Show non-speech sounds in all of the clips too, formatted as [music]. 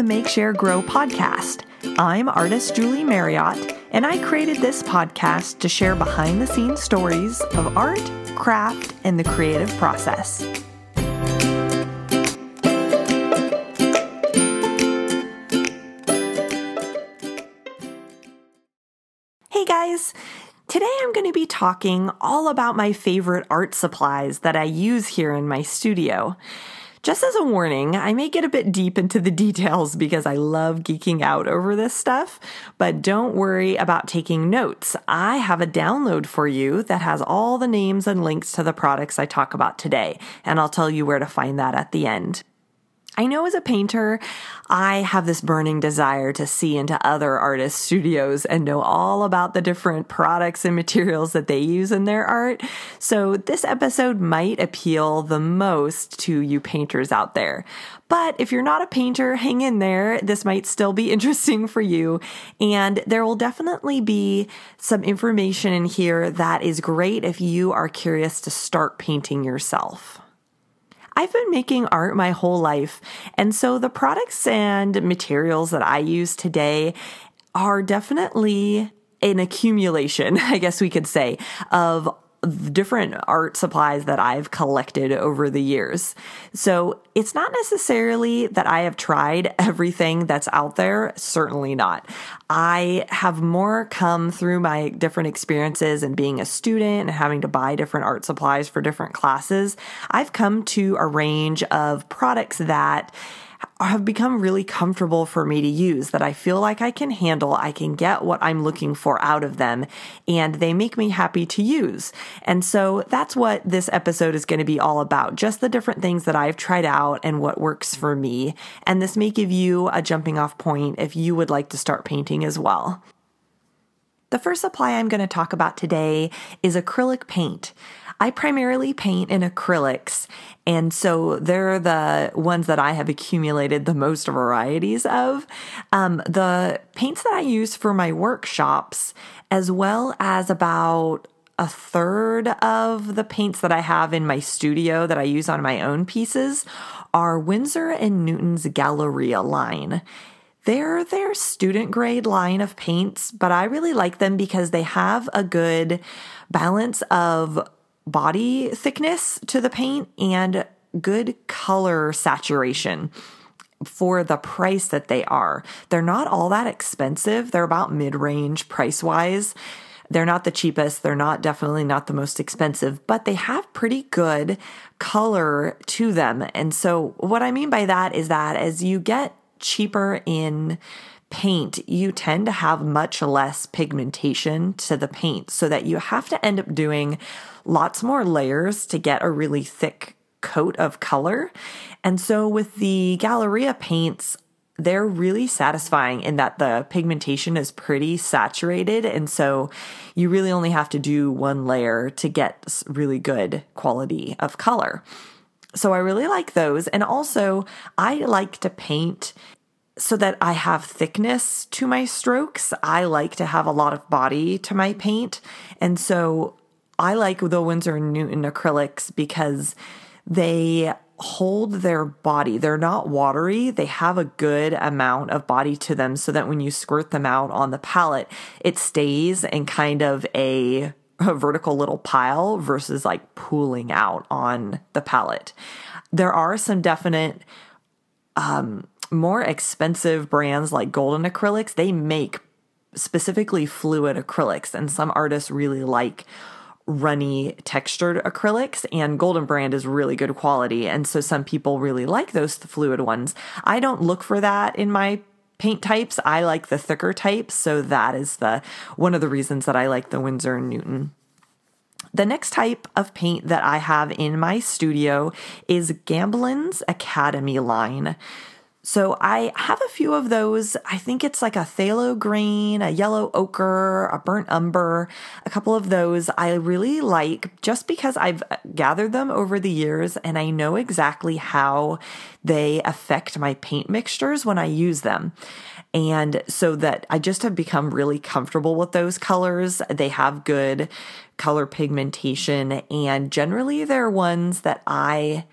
the Make Share Grow podcast. I'm artist Julie Marriott, and I created this podcast to share behind the scenes stories of art, craft, and the creative process. Hey guys! Today I'm going to be talking all about my favorite art supplies that I use here in my studio. Just as a warning, I may get a bit deep into the [laughs] details because I love geeking out over this stuff, but don't worry about taking notes. I have a download for you that has all the names and links to the products I talk about today, and I'll tell you where to find that at the end. I know as a painter, I have this burning desire to see into other artists' studios and know all about the different products and materials that they use in their art. So this episode might appeal the most to you painters out there. But if you're not a painter, hang in there. This might still be [laughs] interesting for you. And there will definitely be some information in here that is great if you are curious to start painting yourself. I've been making art my whole life. And so the products and materials that I use today are definitely an accumulation, [laughs] I guess we could say, of different art supplies that I've collected over the years. So it's not necessarily that I have tried [laughs] everything that's out there. Certainly not. I have more come through my different experiences and being a student and having to buy different art supplies for different classes. I've come to a range of products that have become really comfortable for me to use that I feel like I can handle. I can get what I'm looking for out of them and they make me happy to use. And so that's what this episode is going to be all about. Just the different things that I've tried out and what works for me. And this may give you a jumping off point if you would like to start painting as well. The first supply I'm going to talk about today is acrylic paint. I primarily paint in acrylics, and so they're the ones that I have accumulated the most varieties of. Um, the paints that I use for my workshops, as well as about a third of the paints that I have in my studio that I use on my own pieces, are Winsor and Newton's Galleria line. They're their student grade line of paints, but I really like them because they have a good balance of body thickness to the paint and good color saturation for the price that they are. They're not all that expensive. They're about mid range price wise. They're not the cheapest. They're not definitely not the most expensive, but they have pretty good color to them. And so, what I mean by that is that as you get cheaper in paint, you tend to have much less pigmentation to the paint so that you have to end up doing lots more layers to get a really thick coat of color. And so with the Galleria paints, they're really satisfying in that the pigmentation is pretty saturated. And so you really only have to do one layer to get really good quality of color. So I really like those. And also, I like to paint so that I have thickness to my strokes. I like to have a lot of body to my paint. And so I like the Winsor Newton acrylics because they hold their body. They're not watery. They have a good amount of body to them so that when you squirt them out on the palette, it stays in kind of a, a vertical little pile versus like pooling out on the palette. There are some definite um, more expensive brands like Golden Acrylics, they make specifically fluid acrylics, and some artists really like runny textured acrylics and golden brand is really good quality and so some people really like those fluid ones. I don't look for that in my paint types. I like the thicker types so that is the one of the reasons that i like the winsor and newton. The next type of paint that I have in my studio is Gamblin's Academy line. So I have a few of those. I think it's like a phthalo green, a yellow ochre, a burnt umber, a couple of those I really like just because I've gathered them over the years and I know exactly how they affect my paint mixtures when I use them. And so that I just have become really comfortable with those colors. They have good color pigmentation and generally they're ones that I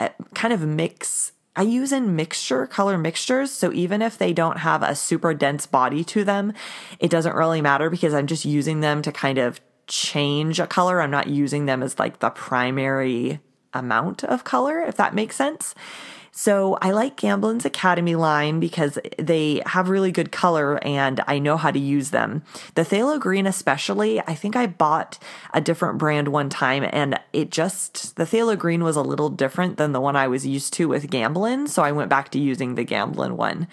uh, kind of mix I use in mixture, color mixtures. So even if they don't have a super dense body to them, it doesn't really matter because I'm just using them to kind of change a color. I'm not using them as like the primary amount of color, if that makes sense. So I like Gamblin's Academy line because they have really good color and I know how to use them. The Phthalo Green, especially, I think I bought a different brand one time and it just, the Phthalo Green was a little different than the one I was used to with Gamblin. So I went back to using the Gamblin one.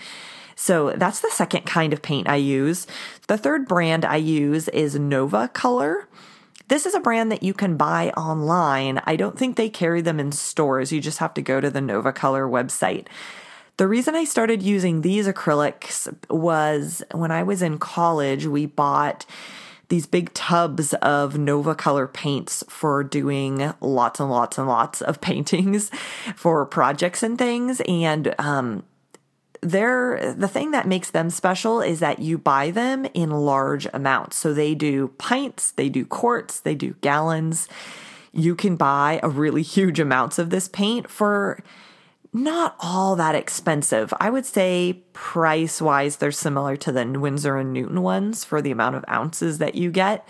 So that's the second kind of paint I use. The third brand I use is Nova Color. This is a brand that you can buy online. I don't think they carry them in stores. You just have to go to the Nova Color website. The reason I started using these acrylics was when I was in college, we bought these big tubs of Nova Color paints for doing lots and lots and lots of [laughs] paintings for projects and things. And um, they're the thing that makes them special is that you buy them in large amounts. So they do pints, they do quarts, they do gallons. You can buy a really [laughs] huge amounts of this paint for not all that expensive. I would say price wise, they're similar to the Winsor and Newton ones for the amount of ounces that you get.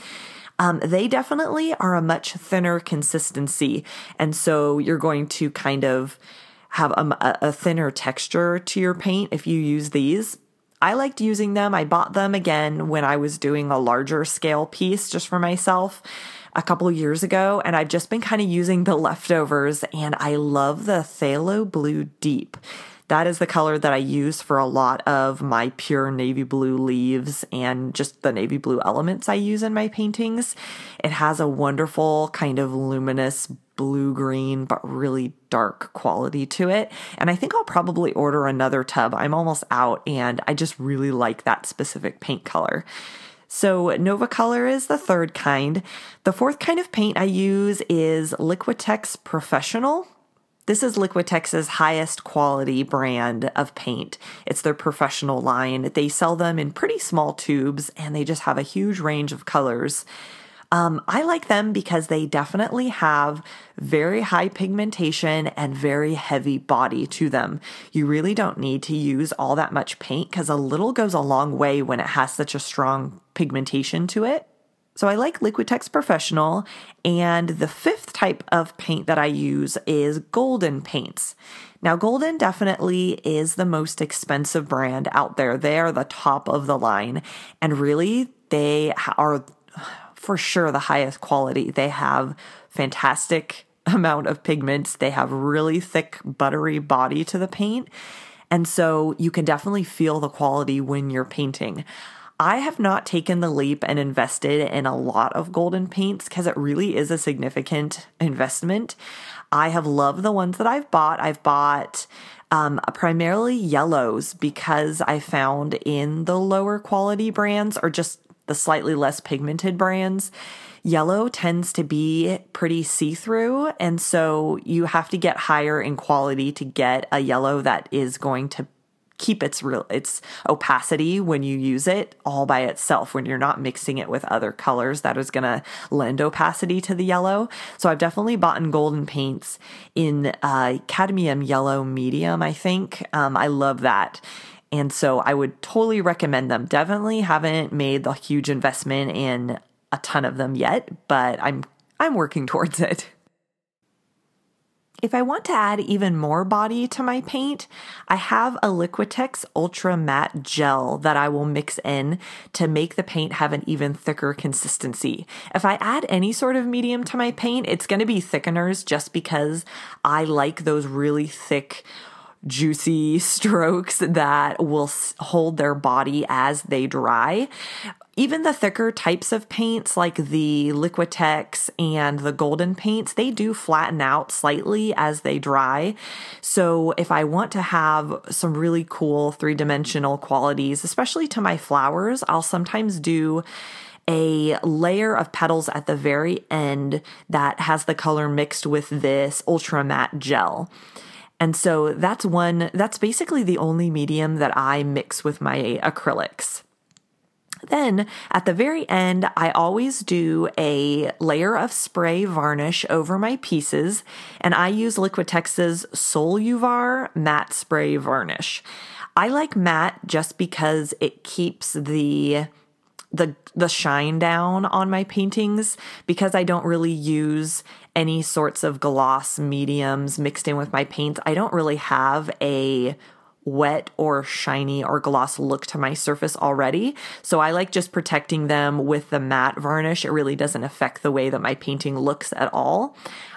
Um, they definitely are a much thinner consistency. And so you're going to kind of have a, a thinner texture to your paint if you use these. I liked using them. I bought them again when I was doing a larger scale piece just for myself a couple years ago, and I've just been kind of using the leftovers, and I love the Phthalo Blue Deep. That is the color that I use for a lot of my pure navy blue leaves and just the navy blue elements I use in my paintings. It has a wonderful kind of luminous blue green, but really dark quality to it. And I think I'll probably order another tub. I'm almost out and I just really like that specific paint color. So, Nova Color is the third kind. The fourth kind of paint I use is Liquitex Professional. This is Liquitex's highest quality brand of paint. It's their professional line. They sell them in pretty small tubes and they just have a huge range of colors. Um, I like them because they definitely have very high pigmentation and very heavy body to them. You really don't need to use all that much paint because a little goes a long way when it has such a strong pigmentation to it. So I like Liquitex Professional. And the fifth type of paint that I use is Golden paints. Now, Golden definitely is the most expensive brand out there. They are the top of the line. And really, they are for sure the highest quality. They have fantastic amount of pigments. They have really thick, buttery body to the paint. And so you can definitely feel the quality when you're painting. I have not taken the leap and invested in a lot of golden paints because it really is a significant investment. I have loved the ones that I've bought. I've bought um, primarily yellows because I found in the lower quality brands or just the slightly less pigmented brands, yellow tends to be pretty see through. And so you have to get higher in quality to get a yellow that is going to keep its real its opacity when you use it all by itself when you're not mixing it with other colors that is going to lend opacity to the yellow so i've definitely bought in golden paints in uh, cadmium yellow medium i think um, i love that and so I would totally recommend them. Definitely haven't made the huge investment in a ton of them yet, but I'm I'm working [laughs] towards it. If I want to add even more body to my paint, I have a Liquitex Ultra Matte Gel that I will mix in to make the paint have an even thicker consistency. If I add any sort of medium to my paint, it's going to be thickeners just because I like those really thick juicy [laughs] strokes that will hold their body as they dry. Even the thicker types of paints like the Liquitex and the golden paints, they do flatten out slightly as they dry. So if I want to have some really cool three dimensional qualities, especially to my flowers, I'll sometimes do a layer of petals at the very end that has the color mixed with this ultra matte gel. And so that's one, that's basically the only medium that I mix with my acrylics. Then at the very end, I always do a layer of spray varnish over my pieces, and I use Liquitex's Soluvar matte spray varnish. I like matte just because it keeps the the the shine down on my paintings because I don't really use any sorts of gloss mediums mixed in with my paints. I don't really have a wet or shiny or gloss look to my surface already. So I like just protecting them with the matte varnish. It really doesn't affect the way that my painting looks at all.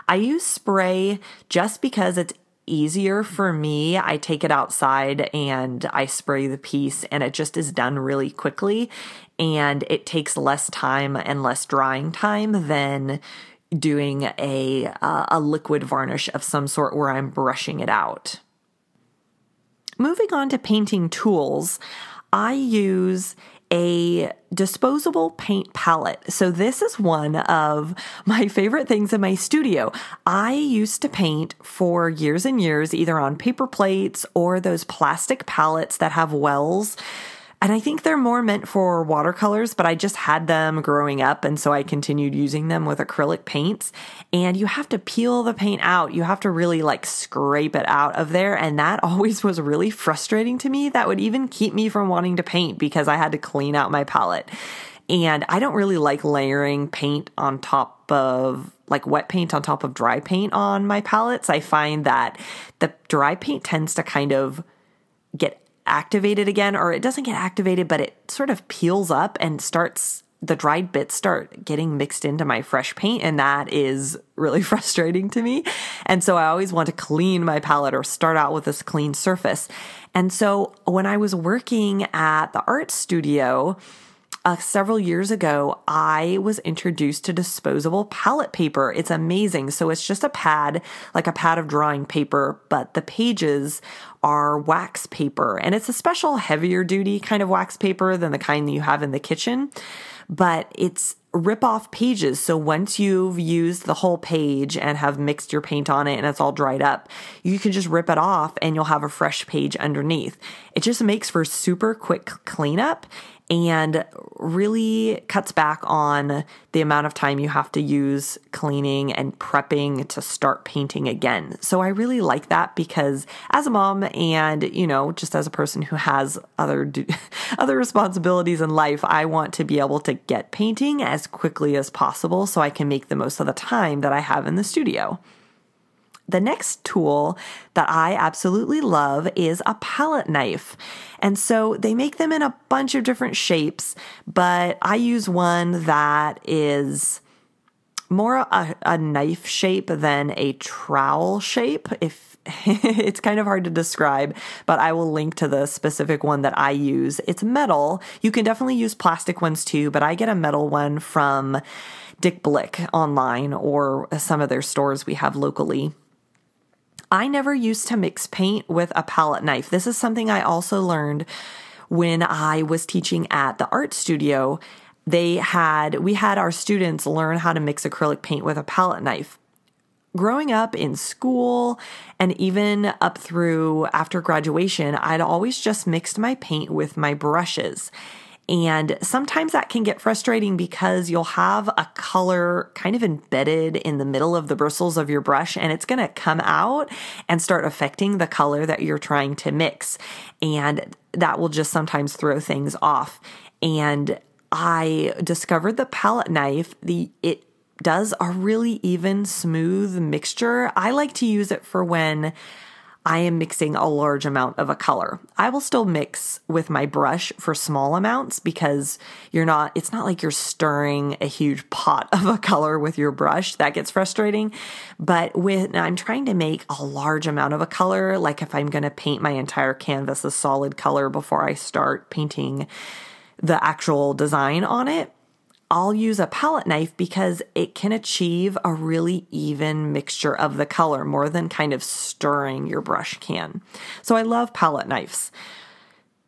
I use spray just because it's easier for me. I take it outside and I spray the piece and it just is done really quickly and it takes less time and less drying time than doing a uh, a liquid varnish of some sort where I'm brushing it out. Moving on to painting tools, I use a disposable paint palette. So, this is one of [laughs] my favorite things in my studio. I used to paint for years and years, either on paper plates or those plastic palettes that have wells and I think they're more meant for watercolors, but I just had them growing up. And so I continued using them with acrylic paints. And you have to peel the paint out. You have to really like scrape it out of there. And that [laughs] always was really frustrating to me. That would even keep me from wanting to paint because I had to clean out my palette. And I don't really like layering paint on top of like wet paint on top of dry paint on my palettes. I find that the dry paint tends to kind of get activated again, or it doesn't get activated, but it sort of peels up and starts the dried bits start getting mixed into my fresh paint and that is really [laughs] frustrating to me. And so I always want to clean my palette or start out with this clean surface. And so when I was working at the art studio, uh, several years ago, I was introduced to disposable palette paper. It's amazing. So it's just a pad, like a pad of drawing paper, but the pages are wax paper. And it's a special, heavier duty kind of wax paper than the kind that you have in the kitchen. But it's rip off pages. So once you've used the whole page and have mixed your paint on it and it's all dried up, you can just rip it off and you'll have a fresh page underneath. It just makes for super quick cleanup and really cuts back on the amount of time you have to use cleaning and prepping to start painting again. So I really like that because as a mom and, you know, just as a person who has other [laughs] other responsibilities in life, I want to be able to get painting as quickly as possible so I can make the most of the time that I have in the studio. The next tool that I absolutely love is a palette knife. And so they make them in a bunch of different shapes, but I use one that is more a, a knife shape than a trowel shape. If [laughs] it's kind of hard to describe, but I will link to the specific one that I use. It's metal. You can definitely use plastic ones too, but I get a metal one from Dick Blick online or some of their stores we have locally. I never used to mix paint with a palette knife. This is something I also learned when I was teaching at the art studio. They had, we had our students learn how to mix acrylic paint with a palette knife. Growing up in school and even up through after graduation, I'd always just mixed my paint with my brushes. And sometimes that can get frustrating because you'll have a color kind of embedded in the middle of the bristles of your brush and it's going to come out and start affecting the color that you're trying to mix. And that will just sometimes throw things off. And I discovered the palette knife, the it does a really even smooth mixture. I like to use it for when I am mixing a large amount of a color. I will still mix with my brush for small amounts because you're not, it's not like you're stirring a huge pot of a color with your brush. That gets frustrating. But when I'm trying to make a large amount of a color, like if I'm going to paint my entire canvas a solid color before I start painting the actual design on it, I'll use a palette knife because it can achieve a really even mixture of the color more than kind of stirring your brush can. So I love palette knives.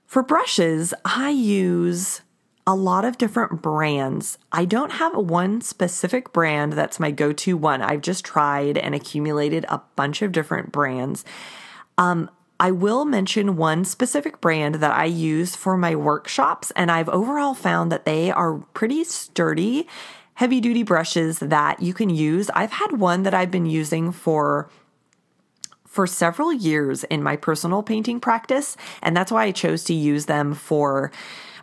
For brushes, I use a lot of different brands. I don't have one specific brand that's my go to one. I've just tried and accumulated a bunch of different brands. Um, I will mention one specific brand that I use for my workshops, and I've overall found that they are pretty sturdy, heavy duty brushes that you can use. I've had one that I've been using for for several years in my personal painting practice, and that's why I chose to use them for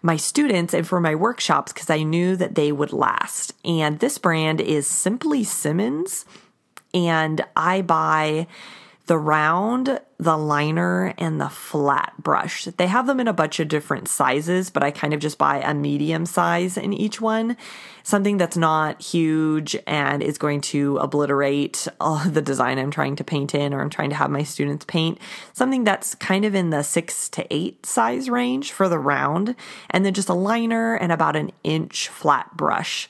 my students and for my workshops because I knew that they would last. And this brand is Simply Simmons, and I buy the round, the liner, and the flat brush. They have them in a bunch of different sizes, but I kind of just buy a medium size in each one. Something that's not huge and is going to obliterate the design I'm trying to paint in or I'm trying to have my students paint. Something that's kind of in the six to eight size range for the round, and then just a liner and about an inch flat brush.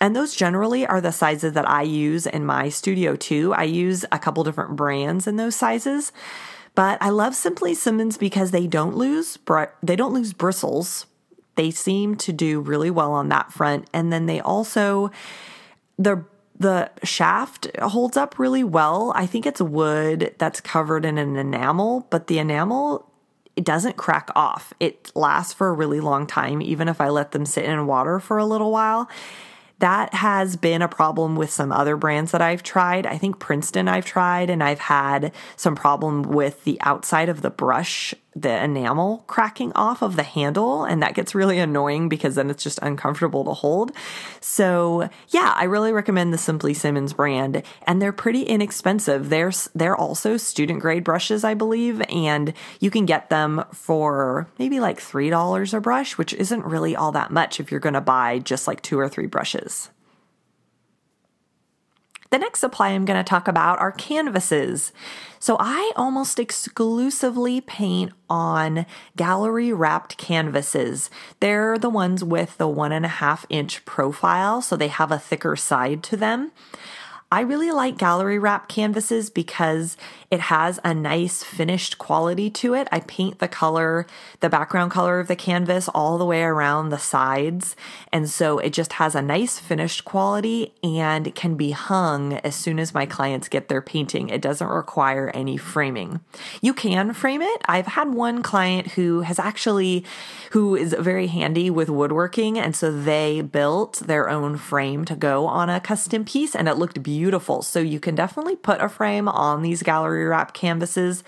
And those generally are the sizes that I use in my studio too. I use a couple different brands in those sizes. But I love Simply Simmons because they don't lose br- they don't lose bristles. They seem to do really well on that front and then they also the the shaft holds up really well. I think it's wood that's covered in an enamel, but the enamel it doesn't crack off. It lasts for a really long time even if I let them sit in water for a little while. That has been a problem with some other brands that I've tried. I think Princeton I've tried, and I've had some problem with the outside of the brush the enamel cracking off of the handle and that gets really annoying because then it's just uncomfortable to hold. So, yeah, I really recommend the Simply Simmons brand and they're pretty inexpensive. They're they're also student grade brushes, I believe, and you can get them for maybe like $3 a brush, which isn't really all that much if you're going to buy just like two or three brushes. The next supply I'm going to talk about are canvases. So I almost exclusively paint on gallery wrapped canvases. They're the ones with the one and a half inch profile, so they have a thicker side to them. I really like gallery wrap canvases because it has a nice finished quality to it. I paint the color, the background color of the canvas all the way around the sides. And so it just has a nice finished quality and can be hung as soon as my clients get their painting. It doesn't require any framing. You can frame it. I've had one client who has actually, who is very handy with woodworking. And so they built their own frame to go on a custom piece and it looked beautiful. So you can definitely put a frame on these gallery wrap canvases,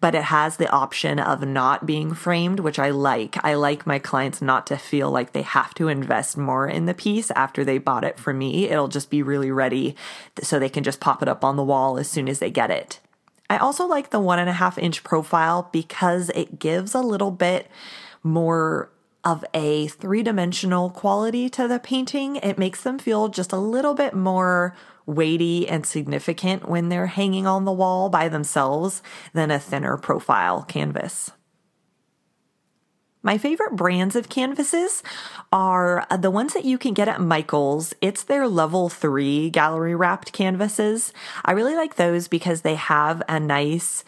but it has the option of not being framed, which I like. I like my clients not to feel like they have to invest more in the piece after they bought it from me. It'll just be really ready so they can just pop it up on the wall as soon as they get it. I also like the one and a half inch profile because it gives a little bit more of a three dimensional quality to the painting. It makes them feel just a little bit more weighty and significant when they're hanging on the wall by themselves than a thinner profile canvas. My favorite brands of canvases are uh, the ones that you can get at Michaels. It's their level three gallery wrapped canvases. I really like those because they have a nice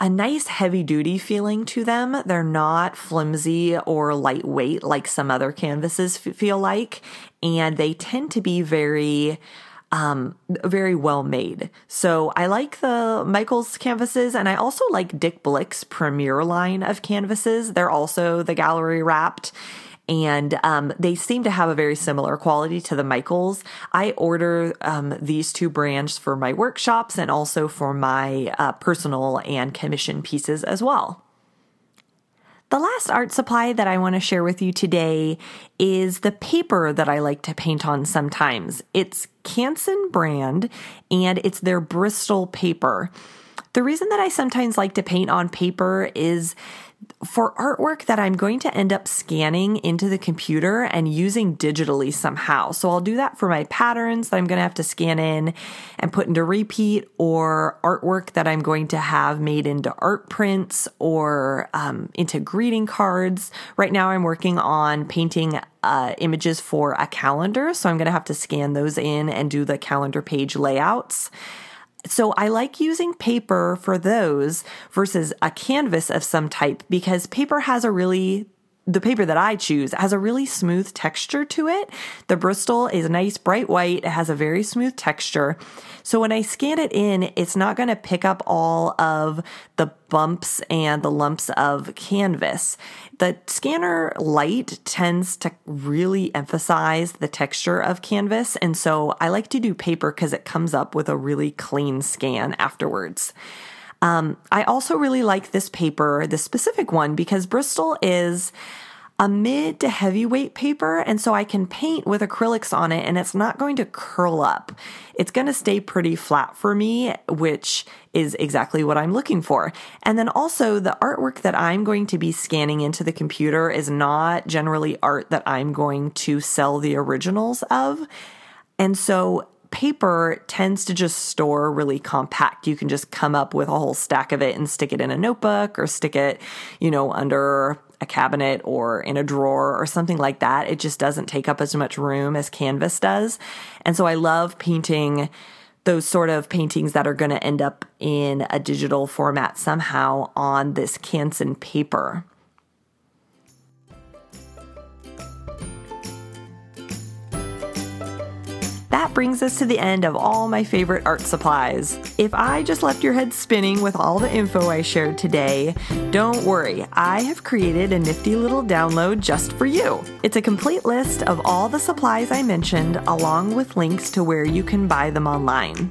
a nice heavy duty feeling to them. They're not flimsy or lightweight like some other canvases feel like, and they tend to be very um, very well made. So I like the Michaels canvases and I also like Dick Blick's Premier line of canvases. They're also the gallery wrapped and um, they seem to have a very similar quality to the Michaels. I order um, these two brands for my workshops and also for my uh, personal and commission pieces as well. The last art supply that I want to share with you today is the paper that I like to paint on sometimes. It's Canson brand and it's their Bristol paper. The reason that I sometimes like to paint on paper is for artwork that I'm going to end up scanning into the computer and using digitally somehow. So I'll do that for my patterns that I'm going to have to scan in and put into repeat or artwork that I'm going to have made into art prints or um, into greeting cards. Right now I'm working on painting uh, images for a calendar. So I'm going to have to scan those in and do the calendar page layouts. So I like using paper for those versus a canvas of some type because paper has a really the paper that I choose has a really smooth texture to it. The Bristol is a nice bright white. It has a very smooth texture. So when I scan it in, it's not going to pick up all of the bumps and the lumps of canvas. The scanner light tends to really emphasize the texture of canvas. And so I like to do paper because it comes up with a really clean scan afterwards. Um, I also really like this paper, this specific one, because Bristol is a mid to heavyweight paper, and so I can paint with acrylics on it and it's not going to curl up. It's going to stay pretty flat for me, which is exactly what I'm looking for. And then also, the artwork that I'm going to be scanning into the computer is not generally art that I'm going to sell the originals of. And so paper tends to just store really compact. You can just come up with a whole stack of it and stick it in a notebook or stick it, you know, under a cabinet or in a drawer or something like that. It just doesn't take up as much room as canvas does. And so I love painting those sort of paintings that are going to end up in a digital format somehow on this Canson paper. That brings us to the end of all my favorite art supplies. If I just left your head spinning with all the info I shared today, don't worry, I have created a nifty little download just for you. It's a complete list of all the supplies I mentioned, along with links to where you can buy them online.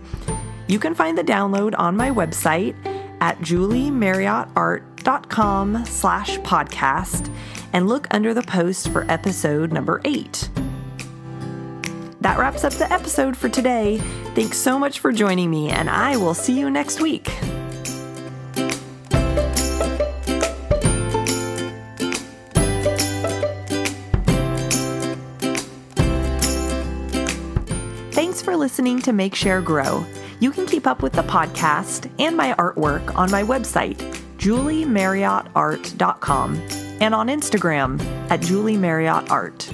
You can find the download on my website at juliemarriottart.com slash podcast and look under the post for episode number eight. That wraps up the episode for today. Thanks so much for joining me, and I will see you next week. Thanks for listening to Make Share Grow. You can keep up with the podcast and my artwork on my website, juliemarriottart.com, and on Instagram at juliemarriottart.